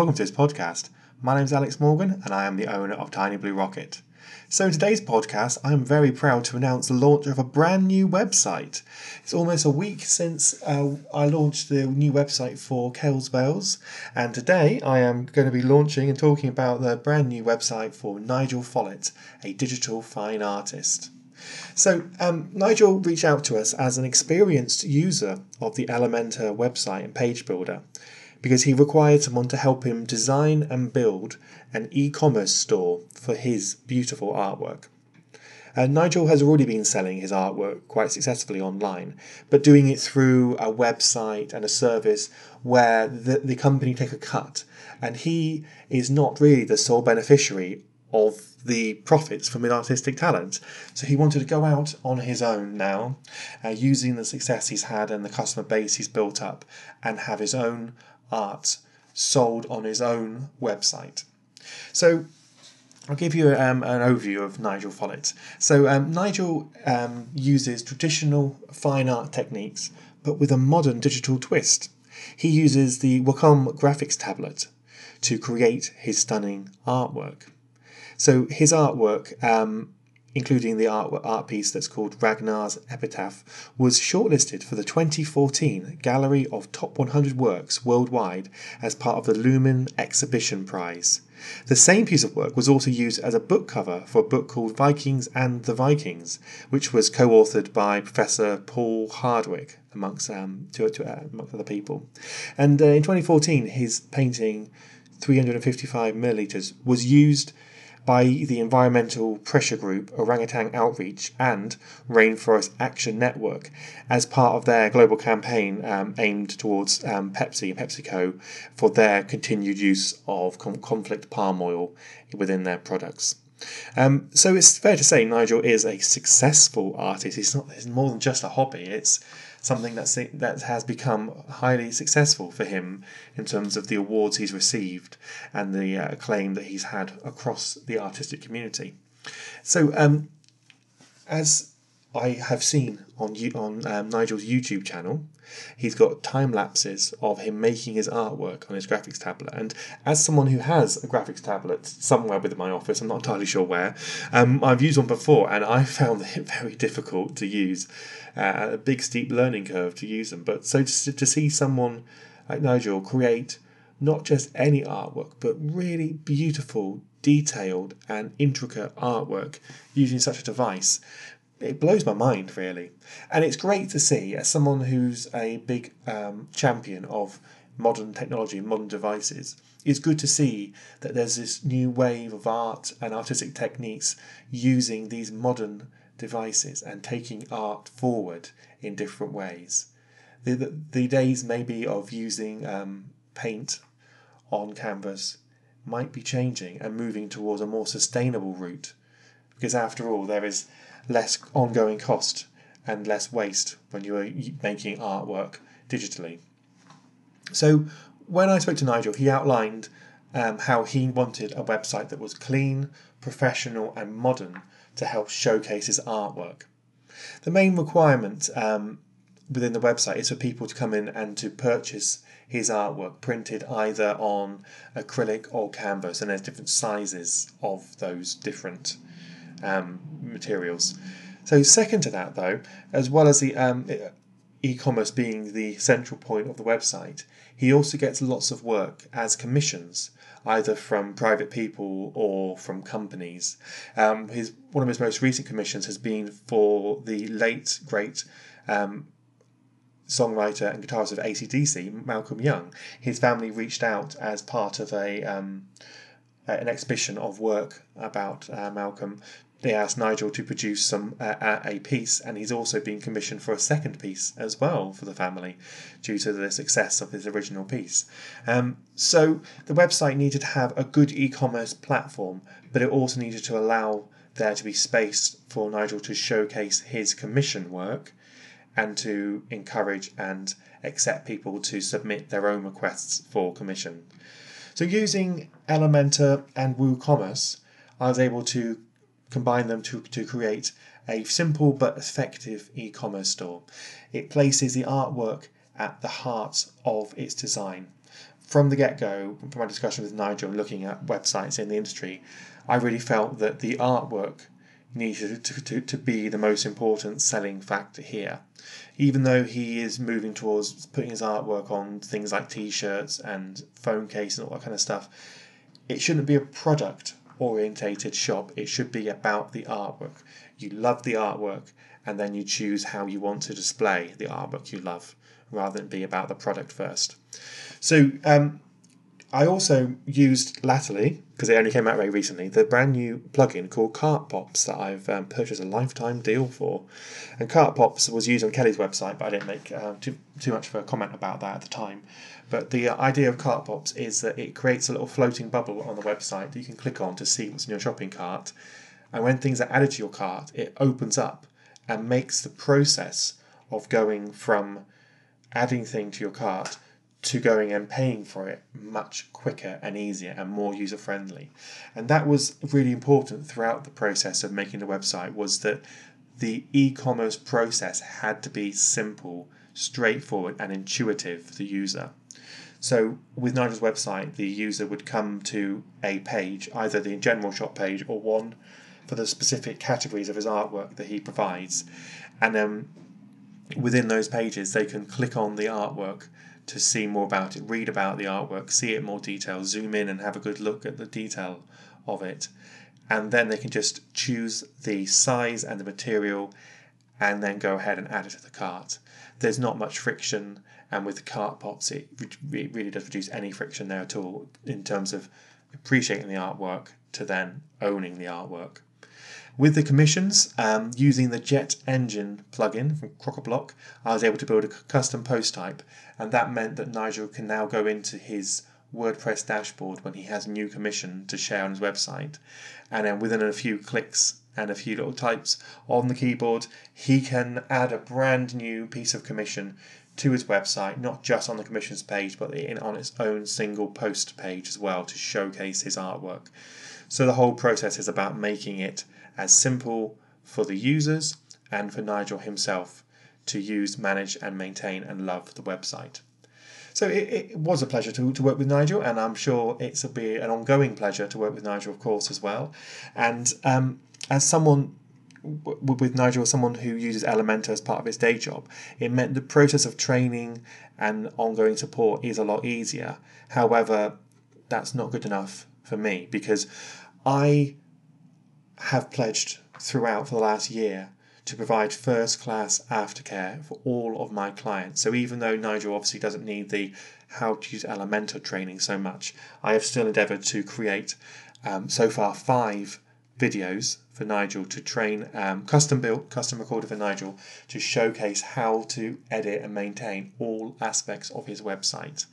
welcome to this podcast. My name is Alex Morgan and I am the owner of Tiny Blue Rocket. So, in today's podcast, I am very proud to announce the launch of a brand new website. It's almost a week since uh, I launched the new website for Kells Bells, and today I am going to be launching and talking about the brand new website for Nigel Follett, a digital fine artist. So, um, Nigel reached out to us as an experienced user of the Elementor website and page builder because he required someone to help him design and build an e commerce store for his beautiful artwork. Uh, Nigel has already been selling his artwork quite successfully online, but doing it through a website and a service where the, the company take a cut, and he is not really the sole beneficiary of the profits from his artistic talent. So he wanted to go out on his own now, uh, using the success he's had and the customer base he's built up, and have his own art sold on his own website. So I'll give you um, an overview of Nigel Follett. So um, Nigel um, uses traditional fine art techniques, but with a modern digital twist. He uses the Wacom graphics tablet to create his stunning artwork. So his artwork um, including the art, art piece that's called Ragnar's Epitaph, was shortlisted for the 2014 Gallery of Top 100 Works Worldwide as part of the Lumen Exhibition Prize. The same piece of work was also used as a book cover for a book called Vikings and the Vikings, which was co authored by Professor Paul Hardwick, amongst, um, to, to, uh, amongst other people. And uh, in 2014, his painting, 355 milliliters, was used by the environmental pressure group Orangutan Outreach and Rainforest Action Network as part of their global campaign um, aimed towards um, Pepsi and PepsiCo for their continued use of conflict palm oil within their products. Um, so it's fair to say Nigel is a successful artist. He's not. It's more than just a hobby. It's something that's that has become highly successful for him in terms of the awards he's received and the uh, acclaim that he's had across the artistic community. So, um, as I have seen on on um, Nigel's YouTube channel, he's got time lapses of him making his artwork on his graphics tablet. And as someone who has a graphics tablet somewhere within my office, I'm not entirely sure where, um, I've used one before and I found it very difficult to use. Uh, a big steep learning curve to use them. But so to, to see someone like Nigel create not just any artwork, but really beautiful, detailed, and intricate artwork using such a device it blows my mind really. And it's great to see as someone who's a big um, champion of modern technology and modern devices it's good to see that there's this new wave of art and artistic techniques using these modern devices and taking art forward in different ways. The, the, the days maybe of using um, paint on canvas might be changing and moving towards a more sustainable route because after all there is less ongoing cost and less waste when you are making artwork digitally. So, when I spoke to Nigel, he outlined um, how he wanted a website that was clean, professional, and modern to help showcase his artwork. The main requirement um, within the website is for people to come in and to purchase his artwork printed either on acrylic or canvas, and there's different sizes of those different um, materials. So, second to that, though, as well as the um, e commerce being the central point of the website, he also gets lots of work as commissions, either from private people or from companies. Um, his one of his most recent commissions has been for the late great um, songwriter and guitarist of ACDC, Malcolm Young. His family reached out as part of a um, an exhibition of work about uh, Malcolm they asked Nigel to produce some uh, a piece, and he's also been commissioned for a second piece as well for the family, due to the success of his original piece. Um, so the website needed to have a good e-commerce platform, but it also needed to allow there to be space for Nigel to showcase his commission work, and to encourage and accept people to submit their own requests for commission. So using Elementor and WooCommerce, I was able to combine them to, to create a simple but effective e commerce store. It places the artwork at the heart of its design. from the get go, from my discussion with Nigel looking at websites in the industry, I really felt that the artwork needed to, to, to be the most important selling factor here. Even though he is moving towards putting his artwork on things like t shirts and phone cases and all that kind of stuff, it shouldn't be a product orientated shop. It should be about the artwork. You love the artwork and then you choose how you want to display the artwork you love rather than be about the product first. So um, I also used latterly, because it only came out very recently, the brand new plugin called Cartpops that I've um, purchased a lifetime deal for. And Cartpops was used on Kelly's website, but I didn't make uh, too, too much of a comment about that at the time. But the idea of Cartpops is that it creates a little floating bubble on the website that you can click on to see what's in your shopping cart. And when things are added to your cart, it opens up and makes the process of going from adding thing to your cart to going and paying for it much quicker and easier and more user friendly. And that was really important throughout the process of making the website was that the e-commerce process had to be simple, straightforward and intuitive for the user. So with Nigel's website, the user would come to a page, either the general shop page or one for the specific categories of his artwork that he provides. And then within those pages, they can click on the artwork to see more about it, read about the artwork, see it more detail, zoom in and have a good look at the detail of it. And then they can just choose the size and the material and then go ahead and add it to the cart. There's not much friction and with the Cartpops, it really does reduce any friction there at all in terms of appreciating the artwork to then owning the artwork. With the commissions, um, using the Jet Engine plugin from Crocoblock, I was able to build a custom post type, and that meant that Nigel can now go into his WordPress dashboard when he has a new commission to share on his website, and then within a few clicks and a few little types on the keyboard, he can add a brand new piece of commission to his website, not just on the commissions page, but in, on its own single post page as well to showcase his artwork. So the whole process is about making it as simple for the users and for Nigel himself to use, manage, and maintain and love the website. So it, it was a pleasure to, to work with Nigel, and I'm sure it's a be an ongoing pleasure to work with Nigel, of course, as well. And um, as someone with Nigel, someone who uses Elementor as part of his day job, it meant the process of training and ongoing support is a lot easier. However, that's not good enough for me because I have pledged throughout for the last year to provide first class aftercare for all of my clients. So even though Nigel obviously doesn't need the how to use Elementor training so much, I have still endeavoured to create um, so far five videos for Nigel to train um, custom built, custom recorded for Nigel to showcase how to edit and maintain all aspects of his website.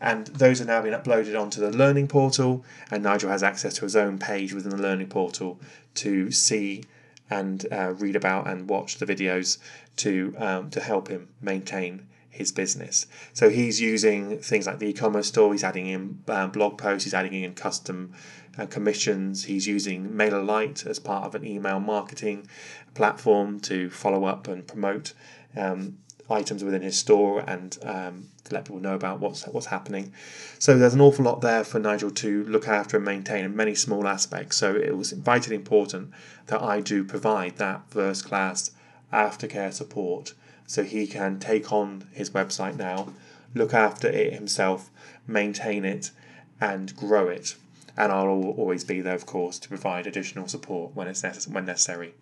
And those are now being uploaded onto the learning portal, and Nigel has access to his own page within the learning portal to see and uh, read about and watch the videos to um, to help him maintain his business. So he's using things like the e-commerce store. He's adding in uh, blog posts. He's adding in custom uh, commissions. He's using MailerLite as part of an email marketing platform to follow up and promote um, items within his store and um, to let people know about what's what's happening. So there's an awful lot there for Nigel to look after and maintain in many small aspects. So it was vitally important that I do provide that first class aftercare support so he can take on his website now, look after it himself, maintain it, and grow it. And I'll always be there, of course, to provide additional support when it's necess- when necessary.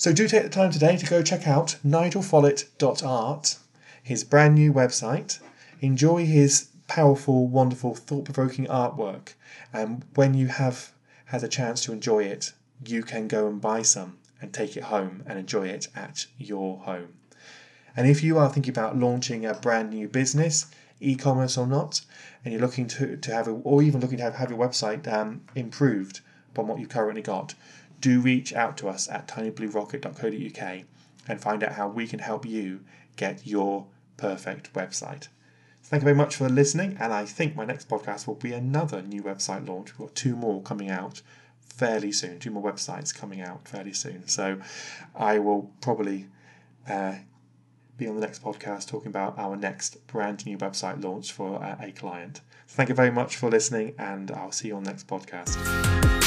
So do take the time today to go check out nigelfollett.art, his brand new website. Enjoy his powerful, wonderful, thought provoking artwork. And when you have had a chance to enjoy it, you can go and buy some and take it home and enjoy it at your home. And if you are thinking about launching a brand new business, e-commerce or not, and you're looking to, to have, a, or even looking to have, have your website um, improved from what you've currently got, do reach out to us at tinybluerocket.co.uk and find out how we can help you get your perfect website. Thank you very much for listening, and I think my next podcast will be another new website launch. We've got two more coming out fairly soon, two more websites coming out fairly soon. So I will probably uh, be on the next podcast talking about our next brand new website launch for uh, a client. Thank you very much for listening, and I'll see you on the next podcast.